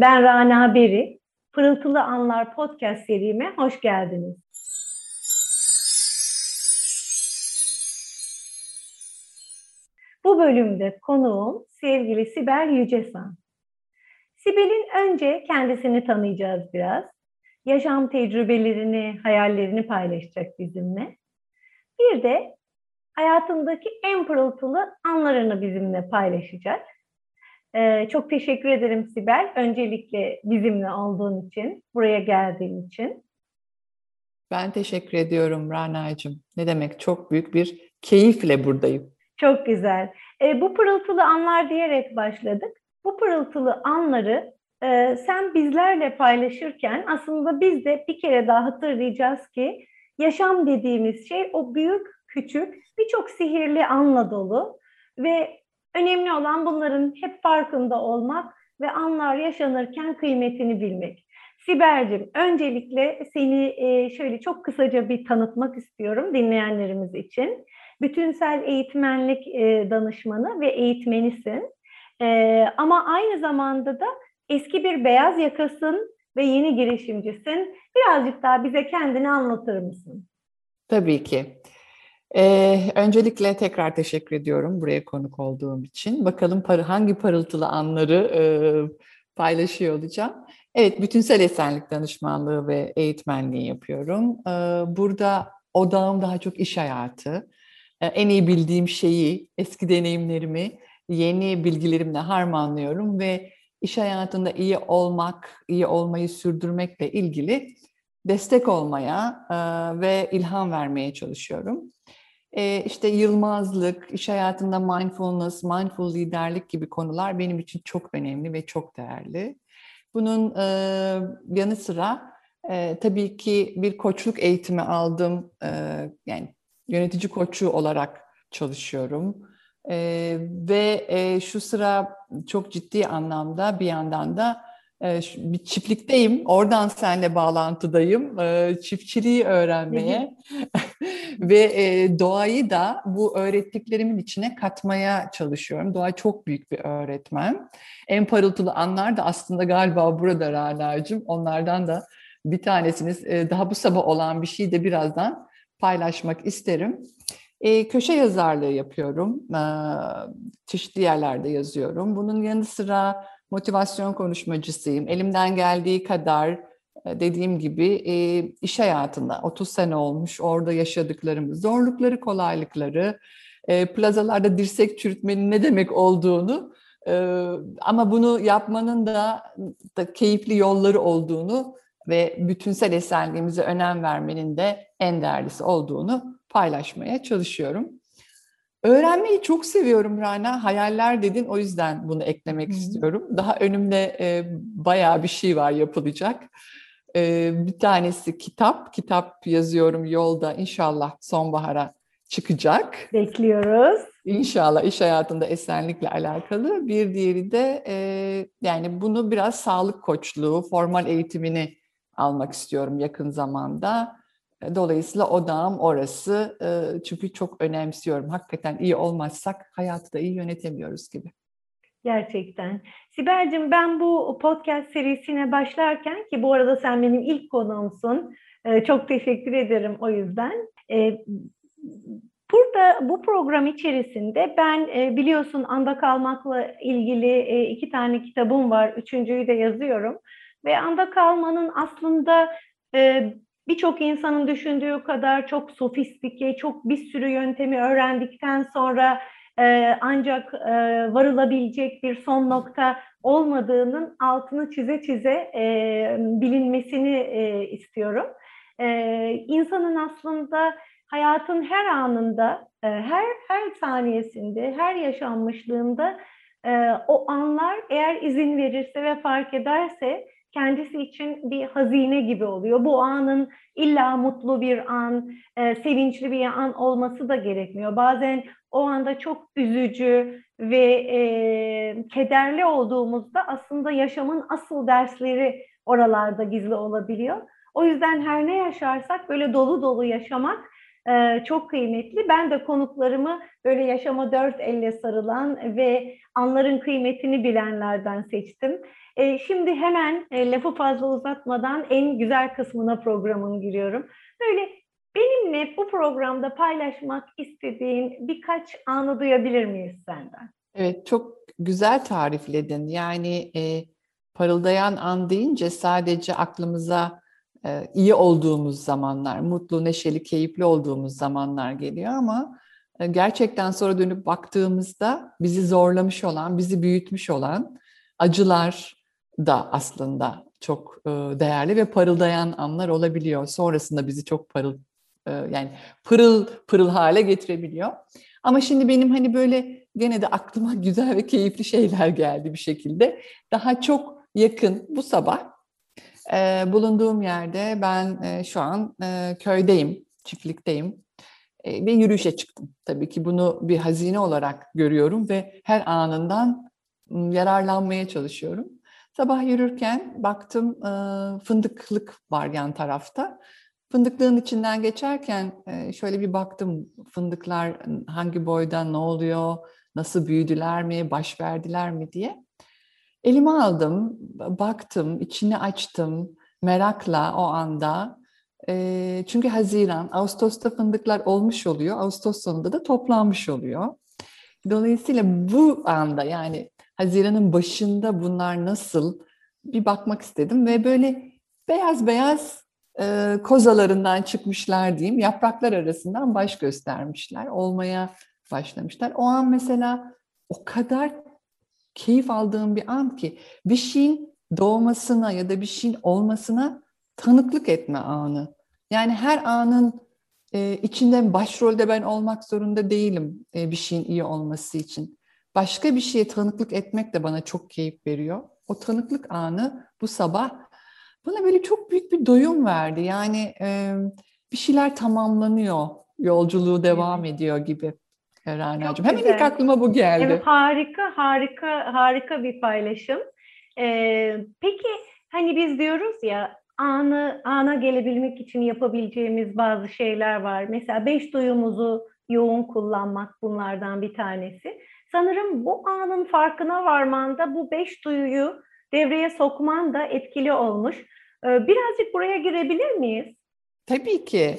Ben Rana Beri. Pırıltılı Anlar podcast serime hoş geldiniz. Bu bölümde konuğum sevgili Sibel Yücesan. Sibel'in önce kendisini tanıyacağız biraz. Yaşam tecrübelerini, hayallerini paylaşacak bizimle. Bir de hayatındaki en pırıltılı anlarını bizimle paylaşacak. Ee, çok teşekkür ederim Sibel. Öncelikle bizimle olduğun için, buraya geldiğin için. Ben teşekkür ediyorum Rana'cığım. Ne demek çok büyük bir keyifle buradayım. Çok güzel. Ee, bu pırıltılı anlar diyerek başladık. Bu pırıltılı anları e, sen bizlerle paylaşırken aslında biz de bir kere daha hatırlayacağız ki yaşam dediğimiz şey o büyük küçük birçok sihirli anla dolu ve önemli olan bunların hep farkında olmak ve anlar yaşanırken kıymetini bilmek. Sibel'cim öncelikle seni e, şöyle çok kısaca bir tanıtmak istiyorum dinleyenlerimiz için. Bütünsel eğitmenlik e, danışmanı ve eğitmenisin. E, ama aynı zamanda da eski bir beyaz yakasın ve yeni girişimcisin. Birazcık daha bize kendini anlatır mısın? Tabii ki. Ee, öncelikle tekrar teşekkür ediyorum buraya konuk olduğum için. Bakalım par hangi parıltılı anları e, paylaşıyor olacağım. Evet, bütünsel esenlik danışmanlığı ve eğitmenliği yapıyorum. Ee, burada odağım daha çok iş hayatı. Ee, en iyi bildiğim şeyi, eski deneyimlerimi yeni bilgilerimle harmanlıyorum ve iş hayatında iyi olmak, iyi olmayı sürdürmekle ilgili destek olmaya e, ve ilham vermeye çalışıyorum. E, işte yılmazlık, iş hayatında mindfulness, mindful liderlik gibi konular benim için çok önemli ve çok değerli. Bunun e, yanı sıra e, tabii ki bir koçluk eğitimi aldım. E, yani yönetici koçu olarak çalışıyorum. Ve e, şu sıra çok ciddi anlamda bir yandan da e, bir çiftlikteyim. Oradan seninle bağlantıdayım. E, çiftçiliği öğrenmeye ve e, doğayı da bu öğrettiklerimin içine katmaya çalışıyorum. Doğa çok büyük bir öğretmen. En parıltılı anlar da aslında galiba burada Rana'cığım. Onlardan da bir tanesiniz. E, daha bu sabah olan bir şeyi de birazdan paylaşmak isterim. E, köşe yazarlığı yapıyorum. E, çeşitli yerlerde yazıyorum. Bunun yanı sıra motivasyon konuşmacısıyım. Elimden geldiği kadar dediğim gibi e, iş hayatında 30 sene olmuş orada yaşadıklarımız, zorlukları, kolaylıkları, e, plazalarda dirsek çürütmenin ne demek olduğunu ama bunu yapmanın da, da keyifli yolları olduğunu ve bütünsel esenliğimize önem vermenin de en değerlisi olduğunu paylaşmaya çalışıyorum. Öğrenmeyi çok seviyorum Rana. Hayaller dedin o yüzden bunu eklemek Hı-hı. istiyorum. Daha önümde e, bayağı bir şey var yapılacak. E, bir tanesi kitap. Kitap yazıyorum yolda inşallah sonbahara çıkacak. Bekliyoruz. İnşallah iş hayatında esenlikle alakalı. Bir diğeri de e, yani bunu biraz sağlık koçluğu, formal eğitimini almak istiyorum yakın zamanda. Dolayısıyla odağım orası. Çünkü çok önemsiyorum. Hakikaten iyi olmazsak hayatı da iyi yönetemiyoruz gibi. Gerçekten. Sibel'cim ben bu podcast serisine başlarken ki bu arada sen benim ilk konuğumsun. Çok teşekkür ederim o yüzden. Burada bu program içerisinde ben biliyorsun anda kalmakla ilgili iki tane kitabım var. Üçüncüyü de yazıyorum. Ve anda kalmanın aslında birçok insanın düşündüğü kadar çok sofistike, çok bir sürü yöntemi öğrendikten sonra e, ancak e, varılabilecek bir son nokta olmadığının altını çize çize e, bilinmesini e, istiyorum. E, insanın aslında hayatın her anında, her her saniyesinde, her yaşanmışlığında o anlar eğer izin verirse ve fark ederse kendisi için bir hazine gibi oluyor. Bu anın illa mutlu bir an, sevinçli bir an olması da gerekmiyor. Bazen o anda çok üzücü ve e, kederli olduğumuzda aslında yaşamın asıl dersleri oralarda gizli olabiliyor. O yüzden her ne yaşarsak böyle dolu dolu yaşamak e, çok kıymetli. Ben de konuklarımı böyle yaşama dört elle sarılan ve anların kıymetini bilenlerden seçtim. E, şimdi hemen e, lafı fazla uzatmadan en güzel kısmına programın giriyorum. Böyle benimle bu programda paylaşmak istediğin birkaç anı duyabilir miyiz senden? Evet, çok güzel tarifledin. Yani e, parıldayan an deyince sadece aklımıza e, iyi olduğumuz zamanlar, mutlu, neşeli, keyifli olduğumuz zamanlar geliyor ama e, gerçekten sonra dönüp baktığımızda bizi zorlamış olan, bizi büyütmüş olan acılar da aslında çok e, değerli ve parıldayan anlar olabiliyor. Sonrasında bizi çok parıl yani pırıl pırıl hale getirebiliyor. Ama şimdi benim hani böyle gene de aklıma güzel ve keyifli şeyler geldi bir şekilde. Daha çok yakın bu sabah e, bulunduğum yerde ben e, şu an e, köydeyim, çiftlikteyim e, ve yürüyüşe çıktım. Tabii ki bunu bir hazine olarak görüyorum ve her anından yararlanmaya çalışıyorum. Sabah yürürken baktım e, fındıklık var yan tarafta. Fındıklığın içinden geçerken e, şöyle bir baktım fındıklar hangi boydan ne oluyor, nasıl büyüdüler mi, baş verdiler mi diye. Elime aldım, baktım, içini açtım merakla o anda. E, çünkü Haziran, Ağustos'ta fındıklar olmuş oluyor, Ağustos sonunda da toplanmış oluyor. Dolayısıyla bu anda yani Haziran'ın başında bunlar nasıl bir bakmak istedim ve böyle beyaz beyaz e, kozalarından çıkmışlar diyeyim, yapraklar arasından baş göstermişler, olmaya başlamışlar. O an mesela o kadar keyif aldığım bir an ki bir şeyin doğmasına ya da bir şeyin olmasına tanıklık etme anı. Yani her anın e, içinde başrolde ben olmak zorunda değilim e, bir şeyin iyi olması için. Başka bir şeye tanıklık etmek de bana çok keyif veriyor. O tanıklık anı bu sabah bana böyle çok büyük bir doyum verdi. Yani e, bir şeyler tamamlanıyor, yolculuğu devam ediyor gibi. Rana'cığım. Hemen ilk aklıma bu geldi. Evet, harika, harika, harika bir paylaşım. Ee, peki hani biz diyoruz ya anı ana gelebilmek için yapabileceğimiz bazı şeyler var. Mesela beş duyumuzu yoğun kullanmak bunlardan bir tanesi. Sanırım bu anın farkına varmanda bu beş duyuyu devreye sokman da etkili olmuş. Ee, birazcık buraya girebilir miyiz? Tabii ki.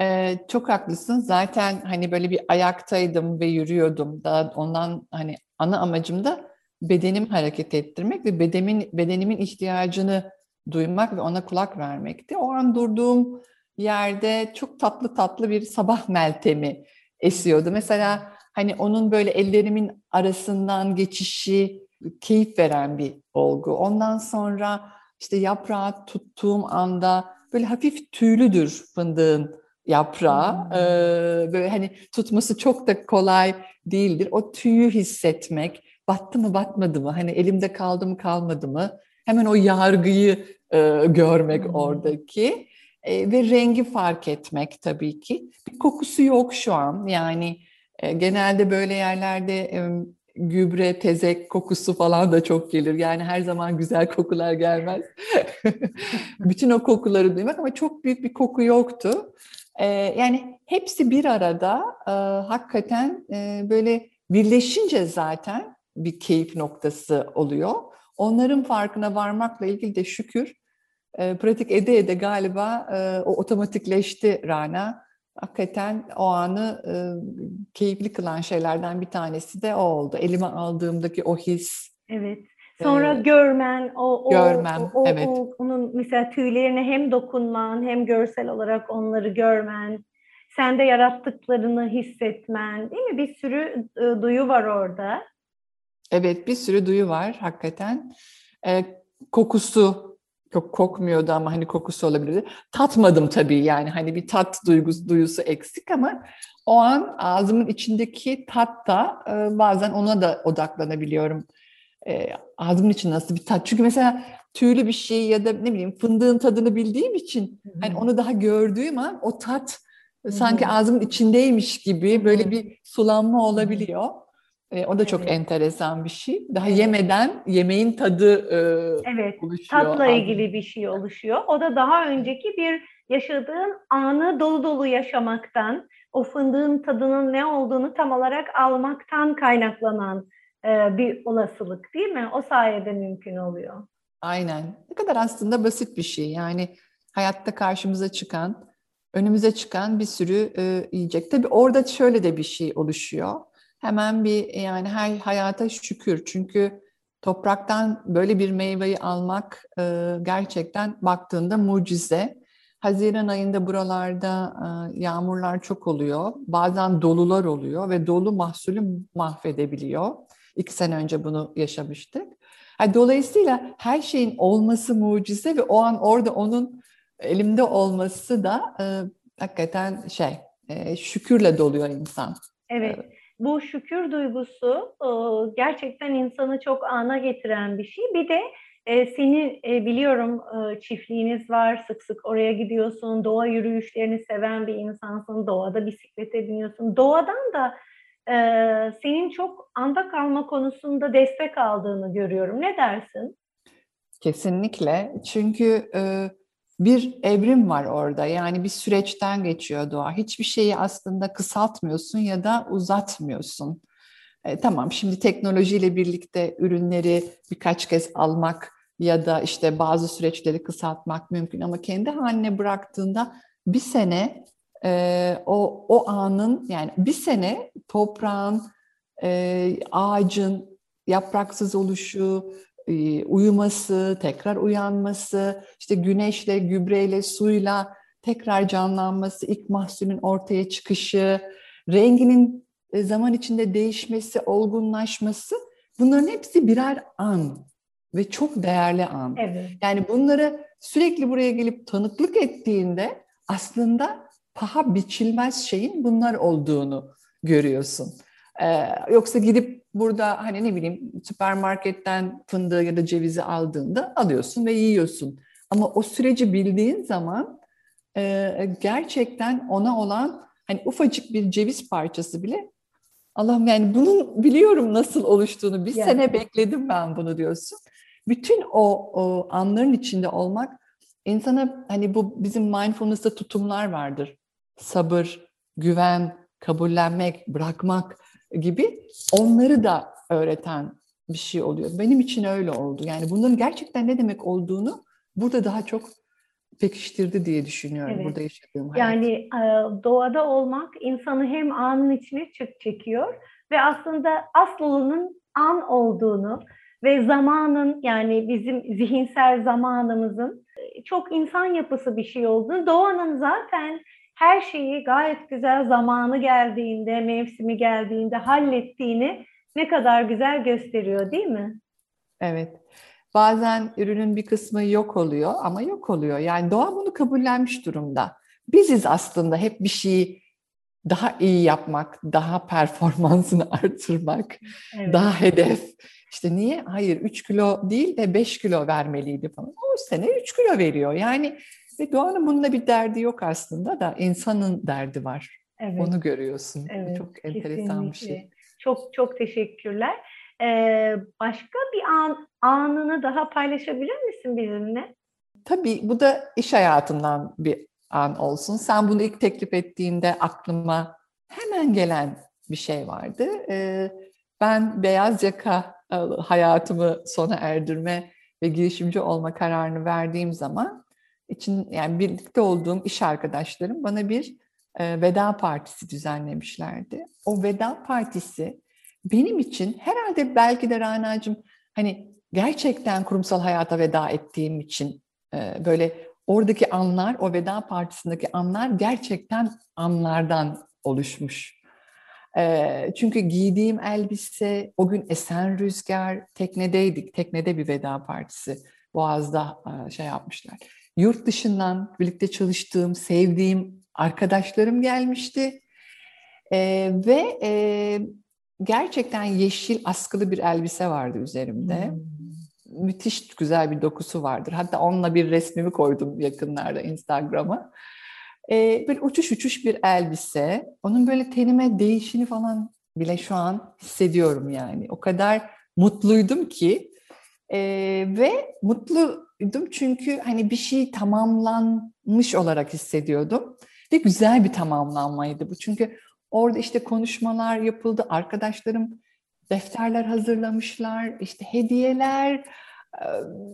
Ee, çok haklısın. Zaten hani böyle bir ayaktaydım ve yürüyordum. Daha ondan hani ana amacım da bedenim hareket ettirmek ve bedenimin bedenimin ihtiyacını duymak ve ona kulak vermekti. O an durduğum yerde çok tatlı tatlı bir sabah meltemi esiyordu. Mesela hani onun böyle ellerimin arasından geçişi keyif veren bir olgu. Ondan sonra işte yaprağı tuttuğum anda böyle hafif tüylüdür fındığın yaprağı. Hmm. Ee, böyle hani tutması çok da kolay değildir. O tüyü hissetmek, battı mı batmadı mı, hani elimde kaldı mı kalmadı mı, hemen o yargıyı e, görmek hmm. oradaki e, ve rengi fark etmek tabii ki. Bir kokusu yok şu an yani e, genelde böyle yerlerde e, gübre, tezek kokusu falan da çok gelir. Yani her zaman güzel kokular gelmez. Bütün o kokuları duymak ama çok büyük bir koku yoktu. Ee, yani hepsi bir arada e, hakikaten e, böyle birleşince zaten bir keyif noktası oluyor. Onların farkına varmakla ilgili de şükür e, pratik ede ede galiba o otomatikleşti Rana. Hakikaten o anı e, keyifli kılan şeylerden bir tanesi de o oldu. Elime aldığımdaki o his. Evet. Sonra ee, görmen, o, o, görmem, o, o, evet. o, onun mesela tüylerine hem dokunman hem görsel olarak onları görmen, sende yarattıklarını hissetmen, değil mi? Bir sürü e, duyu var orada. Evet, bir sürü duyu var hakikaten. E, kokusu çok kokmuyordu ama hani kokusu olabilirdi. Tatmadım tabii yani hani bir tat duygusu, duyusu eksik ama o an ağzımın içindeki tat da e, bazen ona da odaklanabiliyorum e, ağzımın için nasıl bir tat. Çünkü mesela tüylü bir şey ya da ne bileyim fındığın tadını bildiğim için Hı-hı. hani onu daha gördüğüm an o tat Hı-hı. sanki ağzımın içindeymiş gibi böyle bir sulanma olabiliyor. E, o da çok evet. enteresan bir şey. Daha evet. yemeden yemeğin tadı e, evet. oluşuyor. Tatla ilgili bir şey oluşuyor. O da daha önceki bir yaşadığın anı dolu dolu yaşamaktan, o fındığın tadının ne olduğunu tam olarak almaktan kaynaklanan e, bir olasılık değil mi? O sayede mümkün oluyor. Aynen. Ne kadar aslında basit bir şey. Yani hayatta karşımıza çıkan, önümüze çıkan bir sürü e, yiyecek. Tabii orada şöyle de bir şey oluşuyor. Hemen bir yani her hayata şükür. Çünkü topraktan böyle bir meyveyi almak e, gerçekten baktığında mucize. Haziran ayında buralarda e, yağmurlar çok oluyor. Bazen dolular oluyor ve dolu mahsulü mahvedebiliyor. İki sene önce bunu yaşamıştık. Dolayısıyla her şeyin olması mucize ve o an orada onun elimde olması da e, hakikaten şey e, şükürle doluyor insan. Evet. Bu şükür duygusu e, gerçekten insanı çok ana getiren bir şey. Bir de e, seni e, biliyorum e, çiftliğiniz var, sık sık oraya gidiyorsun, doğa yürüyüşlerini seven bir insansın, doğada bisiklete biniyorsun. Doğadan da senin çok anda kalma konusunda destek aldığını görüyorum. Ne dersin? Kesinlikle. Çünkü bir evrim var orada. Yani bir süreçten geçiyor doğa. Hiçbir şeyi aslında kısaltmıyorsun ya da uzatmıyorsun. E, tamam şimdi teknolojiyle birlikte ürünleri birkaç kez almak ya da işte bazı süreçleri kısaltmak mümkün ama kendi haline bıraktığında bir sene e, o o anın yani bir sene toprağın, e, ağacın yapraksız oluşu, uyuması, tekrar uyanması, işte güneşle, gübreyle, suyla tekrar canlanması, ilk mahsulün ortaya çıkışı, renginin e, zaman içinde değişmesi, olgunlaşması bunların hepsi birer an ve çok değerli an. Evet. Yani bunları sürekli buraya gelip tanıklık ettiğinde aslında paha biçilmez şeyin bunlar olduğunu görüyorsun. Ee, yoksa gidip burada hani ne bileyim süpermarketten fındığı ya da cevizi aldığında alıyorsun ve yiyorsun. Ama o süreci bildiğin zaman e, gerçekten ona olan hani ufacık bir ceviz parçası bile Allah'ım yani bunun biliyorum nasıl oluştuğunu bir yani. sene bekledim ben bunu diyorsun. Bütün o, o anların içinde olmak insana hani bu bizim mindfulness'ta tutumlar vardır. Sabır, güven, kabullenmek, bırakmak gibi onları da öğreten bir şey oluyor. Benim için öyle oldu. Yani bunların gerçekten ne demek olduğunu burada daha çok pekiştirdi diye düşünüyorum evet. burada yaşadığım hayat. Yani doğada olmak insanı hem anın içine çık çekiyor ve aslında aslının an olduğunu ve zamanın yani bizim zihinsel zamanımızın çok insan yapısı bir şey olduğunu, doğanın zaten her şeyi gayet güzel zamanı geldiğinde, mevsimi geldiğinde hallettiğini ne kadar güzel gösteriyor değil mi? Evet. Bazen ürünün bir kısmı yok oluyor ama yok oluyor. Yani doğa bunu kabullenmiş durumda. Biziz aslında hep bir şeyi daha iyi yapmak, daha performansını artırmak, evet. daha hedef. İşte niye? Hayır 3 kilo değil de 5 kilo vermeliydi falan. O sene 3 kilo veriyor. Yani ve doğanın bununla bir derdi yok aslında da insanın derdi var. Evet. Onu görüyorsun. Evet, çok enteresan bir şey. Çok çok teşekkürler. Ee, başka bir an anını daha paylaşabilir misin bizimle? Tabii bu da iş hayatından bir an olsun. Sen bunu ilk teklif ettiğinde aklıma hemen gelen bir şey vardı. Ee, ben beyaz yaka e, hayatımı sona erdirme ve girişimci olma kararını verdiğim zaman için yani birlikte olduğum iş arkadaşlarım bana bir e, veda partisi düzenlemişlerdi. O veda partisi benim için herhalde belki de Rana'cığım hani gerçekten kurumsal hayata veda ettiğim için e, böyle oradaki anlar, o veda partisindeki anlar gerçekten anlardan oluşmuş. E, çünkü giydiğim elbise, o gün esen rüzgar, teknedeydik, teknede bir veda partisi. Boğaz'da e, şey yapmışlar yurt dışından birlikte çalıştığım, sevdiğim arkadaşlarım gelmişti. Ee, ve e, gerçekten yeşil askılı bir elbise vardı üzerimde. Hmm. Müthiş güzel bir dokusu vardır. Hatta onunla bir resmimi koydum yakınlarda Instagram'a. Ee, böyle uçuş uçuş bir elbise. Onun böyle tenime değişini falan bile şu an hissediyorum yani. O kadar mutluydum ki. Ee, ve mutlu çünkü hani bir şey tamamlan tamamlanmış olarak hissediyordum. Ve güzel bir tamamlanmaydı bu. Çünkü orada işte konuşmalar yapıldı. Arkadaşlarım defterler hazırlamışlar, işte hediyeler.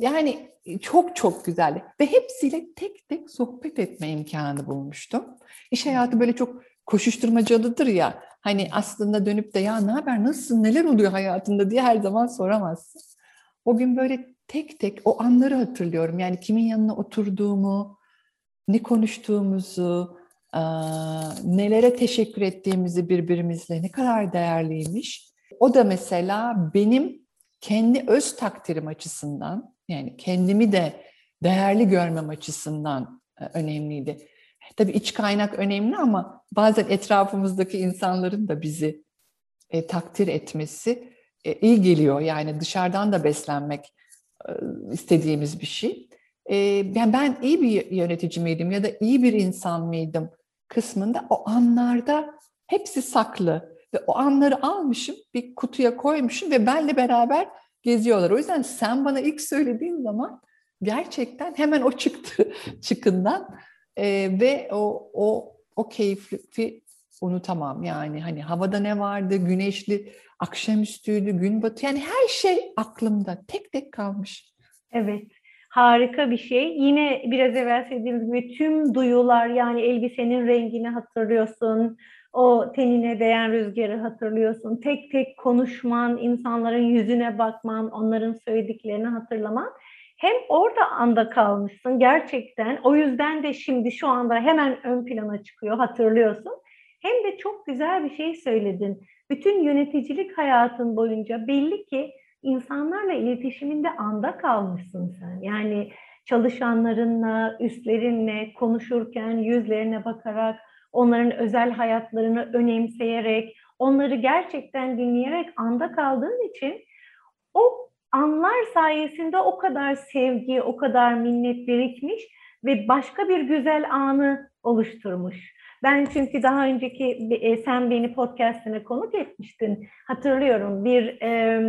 Yani çok çok güzeldi. Ve hepsiyle tek tek sohbet etme imkanı bulmuştum. İş hayatı böyle çok koşuşturmacalıdır ya. Hani aslında dönüp de ya ne haber, nasılsın, neler oluyor hayatında diye her zaman soramazsın. O gün böyle tek tek o anları hatırlıyorum. Yani kimin yanına oturduğumu, ne konuştuğumuzu, nelere teşekkür ettiğimizi birbirimizle ne kadar değerliymiş. O da mesela benim kendi öz takdirim açısından yani kendimi de değerli görmem açısından önemliydi. Tabii iç kaynak önemli ama bazen etrafımızdaki insanların da bizi e, takdir etmesi iyi geliyor. Yani dışarıdan da beslenmek e, istediğimiz bir şey. E, yani ben iyi bir yönetici miydim ya da iyi bir insan mıydım kısmında o anlarda hepsi saklı ve o anları almışım bir kutuya koymuşum ve benle beraber geziyorlar. O yüzden sen bana ilk söylediğin zaman gerçekten hemen o çıktı çıkından e, ve o o o keyifli unutamam yani hani havada ne vardı güneşli akşamüstüydü gün batı yani her şey aklımda tek tek kalmış. Evet harika bir şey. Yine biraz evvel söylediğimiz gibi tüm duyular yani elbisenin rengini hatırlıyorsun, o tenine değen rüzgarı hatırlıyorsun. Tek tek konuşman, insanların yüzüne bakman, onların söylediklerini hatırlaman. Hem orada anda kalmışsın gerçekten. O yüzden de şimdi şu anda hemen ön plana çıkıyor hatırlıyorsun. Hem de çok güzel bir şey söyledin. Bütün yöneticilik hayatın boyunca belli ki insanlarla iletişiminde anda kalmışsın sen. Yani çalışanlarınla, üstlerinle konuşurken yüzlerine bakarak, onların özel hayatlarını önemseyerek, onları gerçekten dinleyerek anda kaldığın için o anlar sayesinde o kadar sevgi, o kadar minnet birikmiş ve başka bir güzel anı oluşturmuş. Ben çünkü daha önceki e, sen beni podcastine konuk etmiştin. Hatırlıyorum bir e,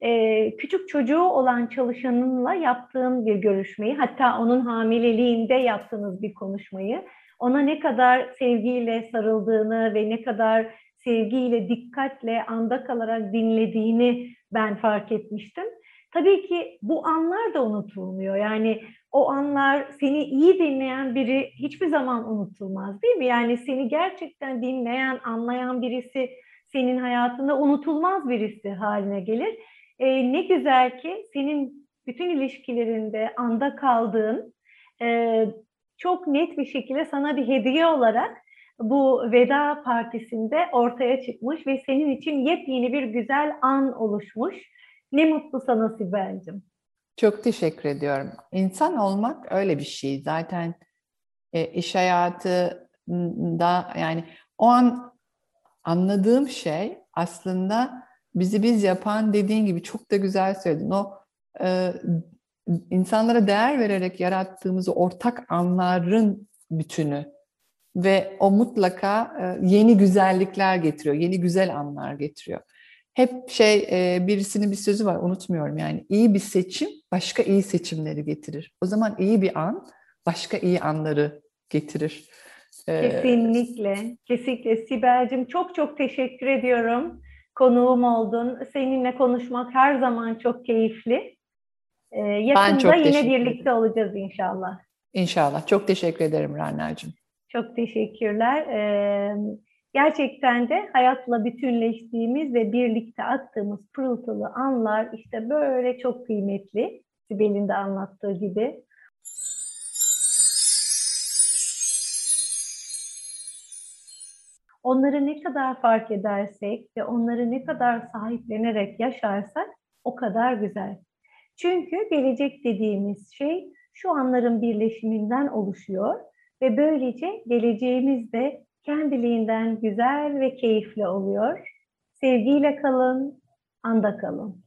e, küçük çocuğu olan çalışanınla yaptığım bir görüşmeyi, hatta onun hamileliğinde yaptığınız bir konuşmayı, ona ne kadar sevgiyle sarıldığını ve ne kadar sevgiyle, dikkatle, anda kalarak dinlediğini ben fark etmiştim. Tabii ki bu anlar da unutulmuyor. Yani o anlar seni iyi dinleyen biri hiçbir zaman unutulmaz değil mi? Yani seni gerçekten dinleyen, anlayan birisi senin hayatında unutulmaz birisi haline gelir. E, ne güzel ki senin bütün ilişkilerinde anda kaldığın e, çok net bir şekilde sana bir hediye olarak bu veda partisinde ortaya çıkmış ve senin için yepyeni bir güzel an oluşmuş. Ne mutlu sana Sibel'cim. Çok teşekkür ediyorum. İnsan olmak öyle bir şey. Zaten e, iş hayatında yani o an anladığım şey aslında bizi biz yapan dediğin gibi çok da güzel söyledin. O e, insanlara değer vererek yarattığımız ortak anların bütünü ve o mutlaka e, yeni güzellikler getiriyor, yeni güzel anlar getiriyor. Hep şey e, birisinin bir sözü var unutmuyorum yani iyi bir seçim başka iyi seçimleri getirir. O zaman iyi bir an başka iyi anları getirir. E, kesinlikle, kesinlikle. Sibel'cim çok çok teşekkür ediyorum konuğum oldun. Seninle konuşmak her zaman çok keyifli. Ee, yakında çok yine birlikte olacağız inşallah. İnşallah. Çok teşekkür ederim Rana'cığım. Çok teşekkürler. Ee, gerçekten de hayatla bütünleştiğimiz ve birlikte attığımız pırıltılı anlar işte böyle çok kıymetli. Sibel'in de anlattığı gibi. Onları ne kadar fark edersek ve onları ne kadar sahiplenerek yaşarsak o kadar güzel. Çünkü gelecek dediğimiz şey şu anların birleşiminden oluşuyor ve böylece geleceğimiz de kendiliğinden güzel ve keyifli oluyor. Sevgiyle kalın, anda kalın.